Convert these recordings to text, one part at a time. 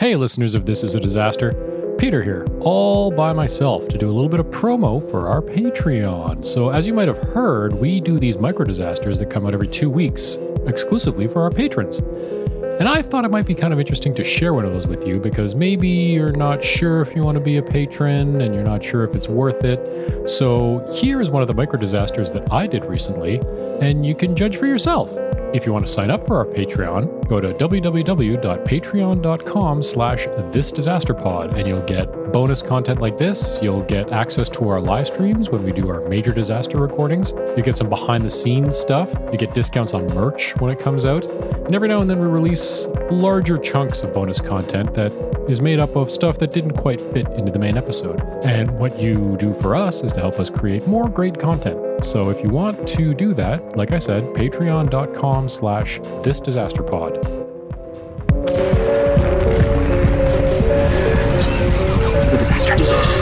Hey, listeners of This Is a Disaster. Peter here, all by myself to do a little bit of promo for our Patreon. So, as you might have heard, we do these micro disasters that come out every two weeks exclusively for our patrons. And I thought it might be kind of interesting to share one of those with you because maybe you're not sure if you want to be a patron and you're not sure if it's worth it. So, here is one of the micro disasters that I did recently, and you can judge for yourself. If you want to sign up for our Patreon, go to www.patreon.com slash thisdisasterpod and you'll get bonus content like this. You'll get access to our live streams when we do our major disaster recordings. You get some behind the scenes stuff. You get discounts on merch when it comes out. And every now and then we release larger chunks of bonus content that is made up of stuff that didn't quite fit into the main episode. And what you do for us is to help us create more great content. So if you want to do that, like I said, patreon.com slash this disaster pod. This is a disaster.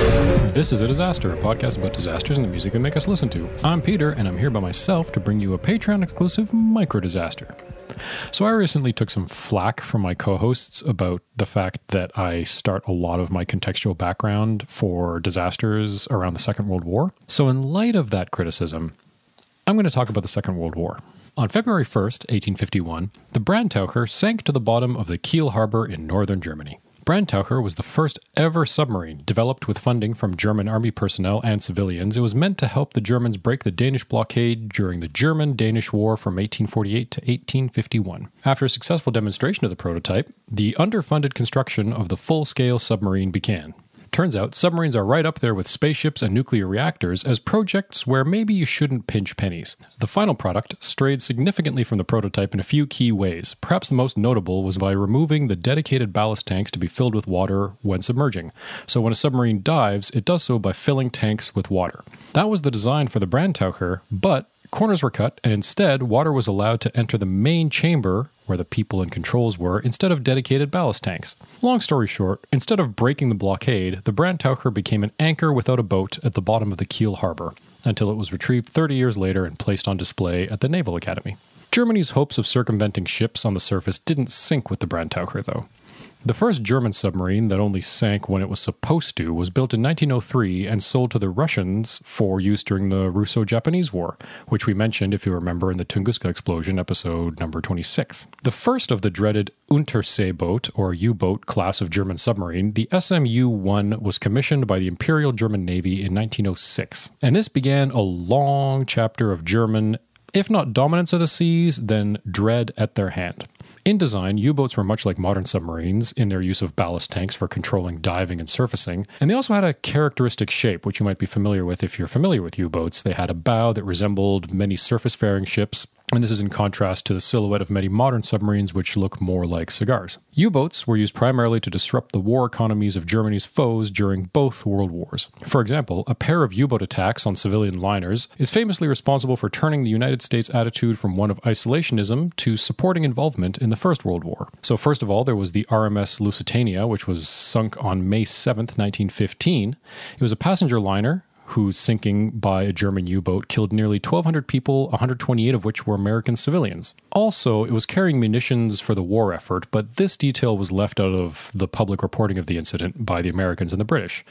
This is a disaster, a podcast about disasters and the music they make us listen to. I'm Peter, and I'm here by myself to bring you a Patreon exclusive micro disaster. So I recently took some flack from my co-hosts about the fact that I start a lot of my contextual background for disasters around the Second World War. So in light of that criticism, I'm going to talk about the Second World War. On February 1st, 1851, the Brandtaucher sank to the bottom of the Kiel harbor in northern Germany. Brandtaucher was the first ever submarine developed with funding from German army personnel and civilians. It was meant to help the Germans break the Danish blockade during the German Danish War from 1848 to 1851. After a successful demonstration of the prototype, the underfunded construction of the full scale submarine began. Turns out submarines are right up there with spaceships and nuclear reactors as projects where maybe you shouldn't pinch pennies. The final product strayed significantly from the prototype in a few key ways. Perhaps the most notable was by removing the dedicated ballast tanks to be filled with water when submerging. So when a submarine dives, it does so by filling tanks with water. That was the design for the Brandtaucher, but corners were cut, and instead, water was allowed to enter the main chamber where the people and controls were instead of dedicated ballast tanks. Long story short, instead of breaking the blockade, the Brandtaucher became an anchor without a boat at the bottom of the Kiel harbor until it was retrieved 30 years later and placed on display at the Naval Academy. Germany's hopes of circumventing ships on the surface didn't sink with the Brandtaucher, though. The first German submarine that only sank when it was supposed to was built in 1903 and sold to the Russians for use during the Russo Japanese War, which we mentioned, if you remember, in the Tunguska explosion, episode number 26. The first of the dreaded Unterseeboot, or U boat class of German submarine, the SMU 1, was commissioned by the Imperial German Navy in 1906. And this began a long chapter of German, if not dominance of the seas, then dread at their hand. In design, U boats were much like modern submarines in their use of ballast tanks for controlling diving and surfacing, and they also had a characteristic shape, which you might be familiar with if you're familiar with U boats. They had a bow that resembled many surface faring ships, and this is in contrast to the silhouette of many modern submarines, which look more like cigars. U boats were used primarily to disrupt the war economies of Germany's foes during both world wars. For example, a pair of U boat attacks on civilian liners is famously responsible for turning the United States' attitude from one of isolationism to supporting involvement in the First World War. So, first of all, there was the RMS Lusitania, which was sunk on May 7th, 1915. It was a passenger liner whose sinking by a German U boat killed nearly 1,200 people, 128 of which were American civilians. Also, it was carrying munitions for the war effort, but this detail was left out of the public reporting of the incident by the Americans and the British.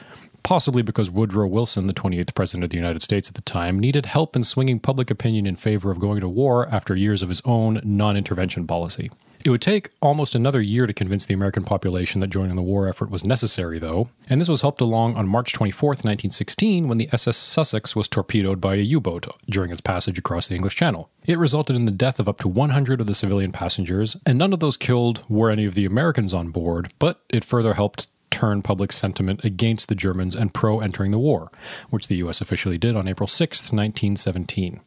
Possibly because Woodrow Wilson, the 28th President of the United States at the time, needed help in swinging public opinion in favor of going to war after years of his own non intervention policy. It would take almost another year to convince the American population that joining the war effort was necessary, though, and this was helped along on March 24, 1916, when the SS Sussex was torpedoed by a U boat during its passage across the English Channel. It resulted in the death of up to 100 of the civilian passengers, and none of those killed were any of the Americans on board, but it further helped turn public sentiment against the Germans and pro entering the war, which the US officially did on April 6, 1917.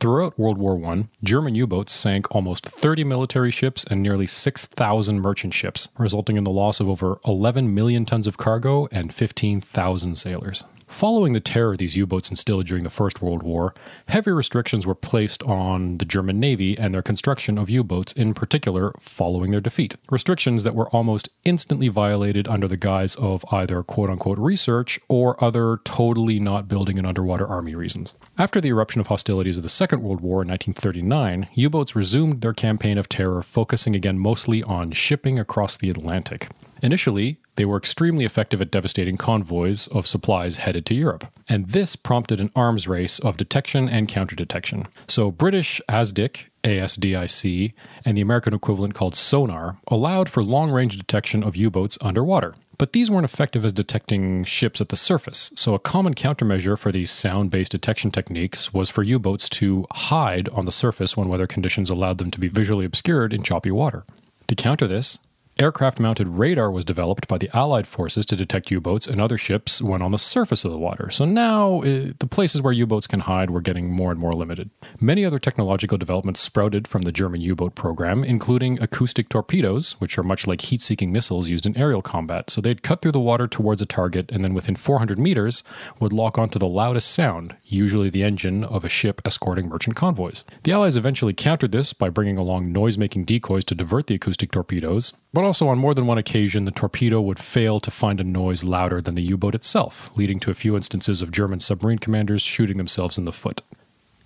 Throughout World War I, German U boats sank almost 30 military ships and nearly 6,000 merchant ships, resulting in the loss of over 11 million tons of cargo and 15,000 sailors. Following the terror these U boats instilled during the First World War, heavy restrictions were placed on the German Navy and their construction of U boats, in particular, following their defeat. Restrictions that were almost instantly violated under the guise of either quote unquote research or other totally not building an underwater army reasons. After the eruption of hostilities of the Second World War in 1939, U boats resumed their campaign of terror, focusing again mostly on shipping across the Atlantic. Initially, they were extremely effective at devastating convoys of supplies headed to Europe, and this prompted an arms race of detection and counter detection. So, British ASDIC, ASDIC, and the American equivalent called sonar allowed for long range detection of U boats underwater. But these weren't effective as detecting ships at the surface, so a common countermeasure for these sound based detection techniques was for U boats to hide on the surface when weather conditions allowed them to be visually obscured in choppy water. To counter this, Aircraft mounted radar was developed by the Allied forces to detect U boats and other ships when on the surface of the water. So now uh, the places where U boats can hide were getting more and more limited. Many other technological developments sprouted from the German U boat program, including acoustic torpedoes, which are much like heat seeking missiles used in aerial combat. So they'd cut through the water towards a target and then within 400 meters would lock onto the loudest sound, usually the engine of a ship escorting merchant convoys. The Allies eventually countered this by bringing along noise making decoys to divert the acoustic torpedoes, but also, on more than one occasion, the torpedo would fail to find a noise louder than the U boat itself, leading to a few instances of German submarine commanders shooting themselves in the foot.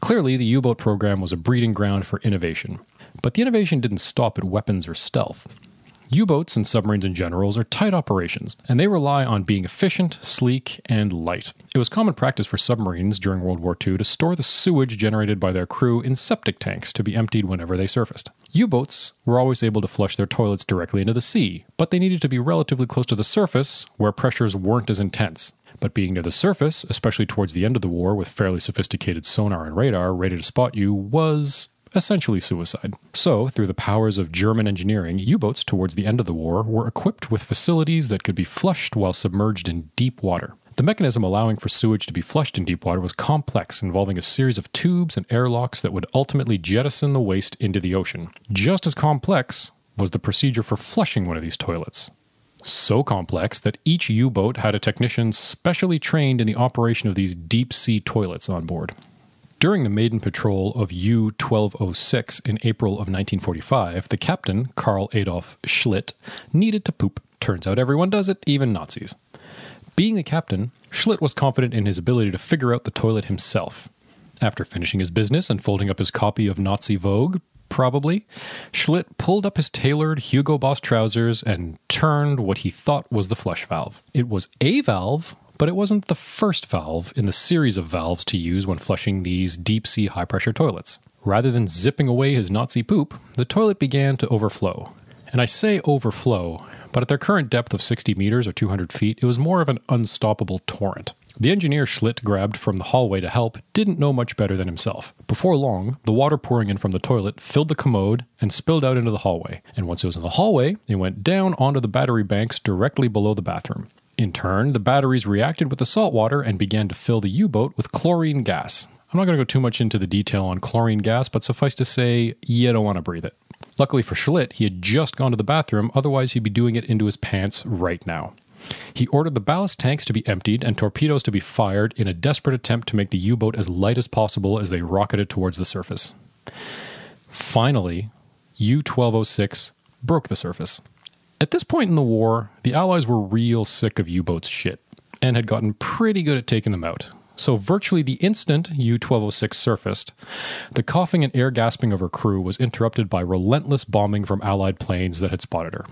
Clearly, the U boat program was a breeding ground for innovation. But the innovation didn't stop at weapons or stealth. U boats and submarines in general are tight operations, and they rely on being efficient, sleek, and light. It was common practice for submarines during World War II to store the sewage generated by their crew in septic tanks to be emptied whenever they surfaced. U boats were always able to flush their toilets directly into the sea, but they needed to be relatively close to the surface where pressures weren't as intense. But being near the surface, especially towards the end of the war with fairly sophisticated sonar and radar ready to spot you, was essentially suicide. So, through the powers of German engineering, U boats towards the end of the war were equipped with facilities that could be flushed while submerged in deep water. The mechanism allowing for sewage to be flushed in deep water was complex, involving a series of tubes and airlocks that would ultimately jettison the waste into the ocean. Just as complex was the procedure for flushing one of these toilets. So complex that each U boat had a technician specially trained in the operation of these deep sea toilets on board. During the maiden patrol of U 1206 in April of 1945, the captain, Karl Adolf Schlitt, needed to poop. Turns out everyone does it, even Nazis. Being the captain, Schlitt was confident in his ability to figure out the toilet himself. After finishing his business and folding up his copy of Nazi Vogue, probably, Schlitt pulled up his tailored Hugo Boss trousers and turned what he thought was the flush valve. It was a valve but it wasn't the first valve in the series of valves to use when flushing these deep sea high pressure toilets. Rather than zipping away his Nazi poop, the toilet began to overflow. And I say overflow, but at their current depth of 60 meters or 200 feet, it was more of an unstoppable torrent. The engineer Schlitt grabbed from the hallway to help didn't know much better than himself. Before long, the water pouring in from the toilet filled the commode and spilled out into the hallway. And once it was in the hallway, it went down onto the battery banks directly below the bathroom. In turn, the batteries reacted with the salt water and began to fill the U boat with chlorine gas. I'm not going to go too much into the detail on chlorine gas, but suffice to say, you don't want to breathe it. Luckily for Schlitt, he had just gone to the bathroom, otherwise, he'd be doing it into his pants right now. He ordered the ballast tanks to be emptied and torpedoes to be fired in a desperate attempt to make the U boat as light as possible as they rocketed towards the surface. Finally, U 1206 broke the surface. At this point in the war, the Allies were real sick of U boats' shit and had gotten pretty good at taking them out. So, virtually the instant U 1206 surfaced, the coughing and air gasping of her crew was interrupted by relentless bombing from Allied planes that had spotted her.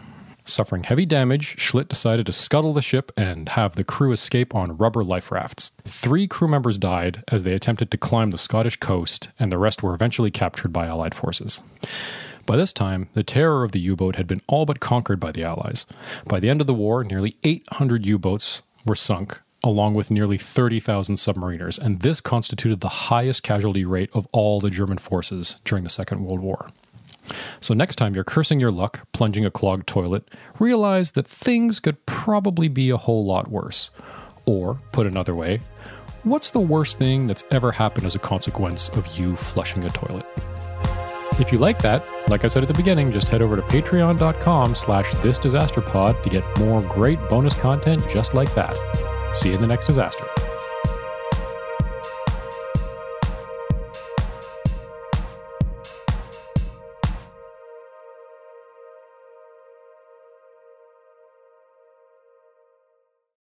Suffering heavy damage, Schlitt decided to scuttle the ship and have the crew escape on rubber life rafts. Three crew members died as they attempted to climb the Scottish coast, and the rest were eventually captured by Allied forces. By this time, the terror of the U boat had been all but conquered by the Allies. By the end of the war, nearly 800 U boats were sunk, along with nearly 30,000 submariners, and this constituted the highest casualty rate of all the German forces during the Second World War. So, next time you're cursing your luck plunging a clogged toilet, realize that things could probably be a whole lot worse. Or, put another way, what's the worst thing that's ever happened as a consequence of you flushing a toilet? If you like that, like I said at the beginning, just head over to patreon.com slash thisdisasterpod to get more great bonus content just like that. See you in the next disaster.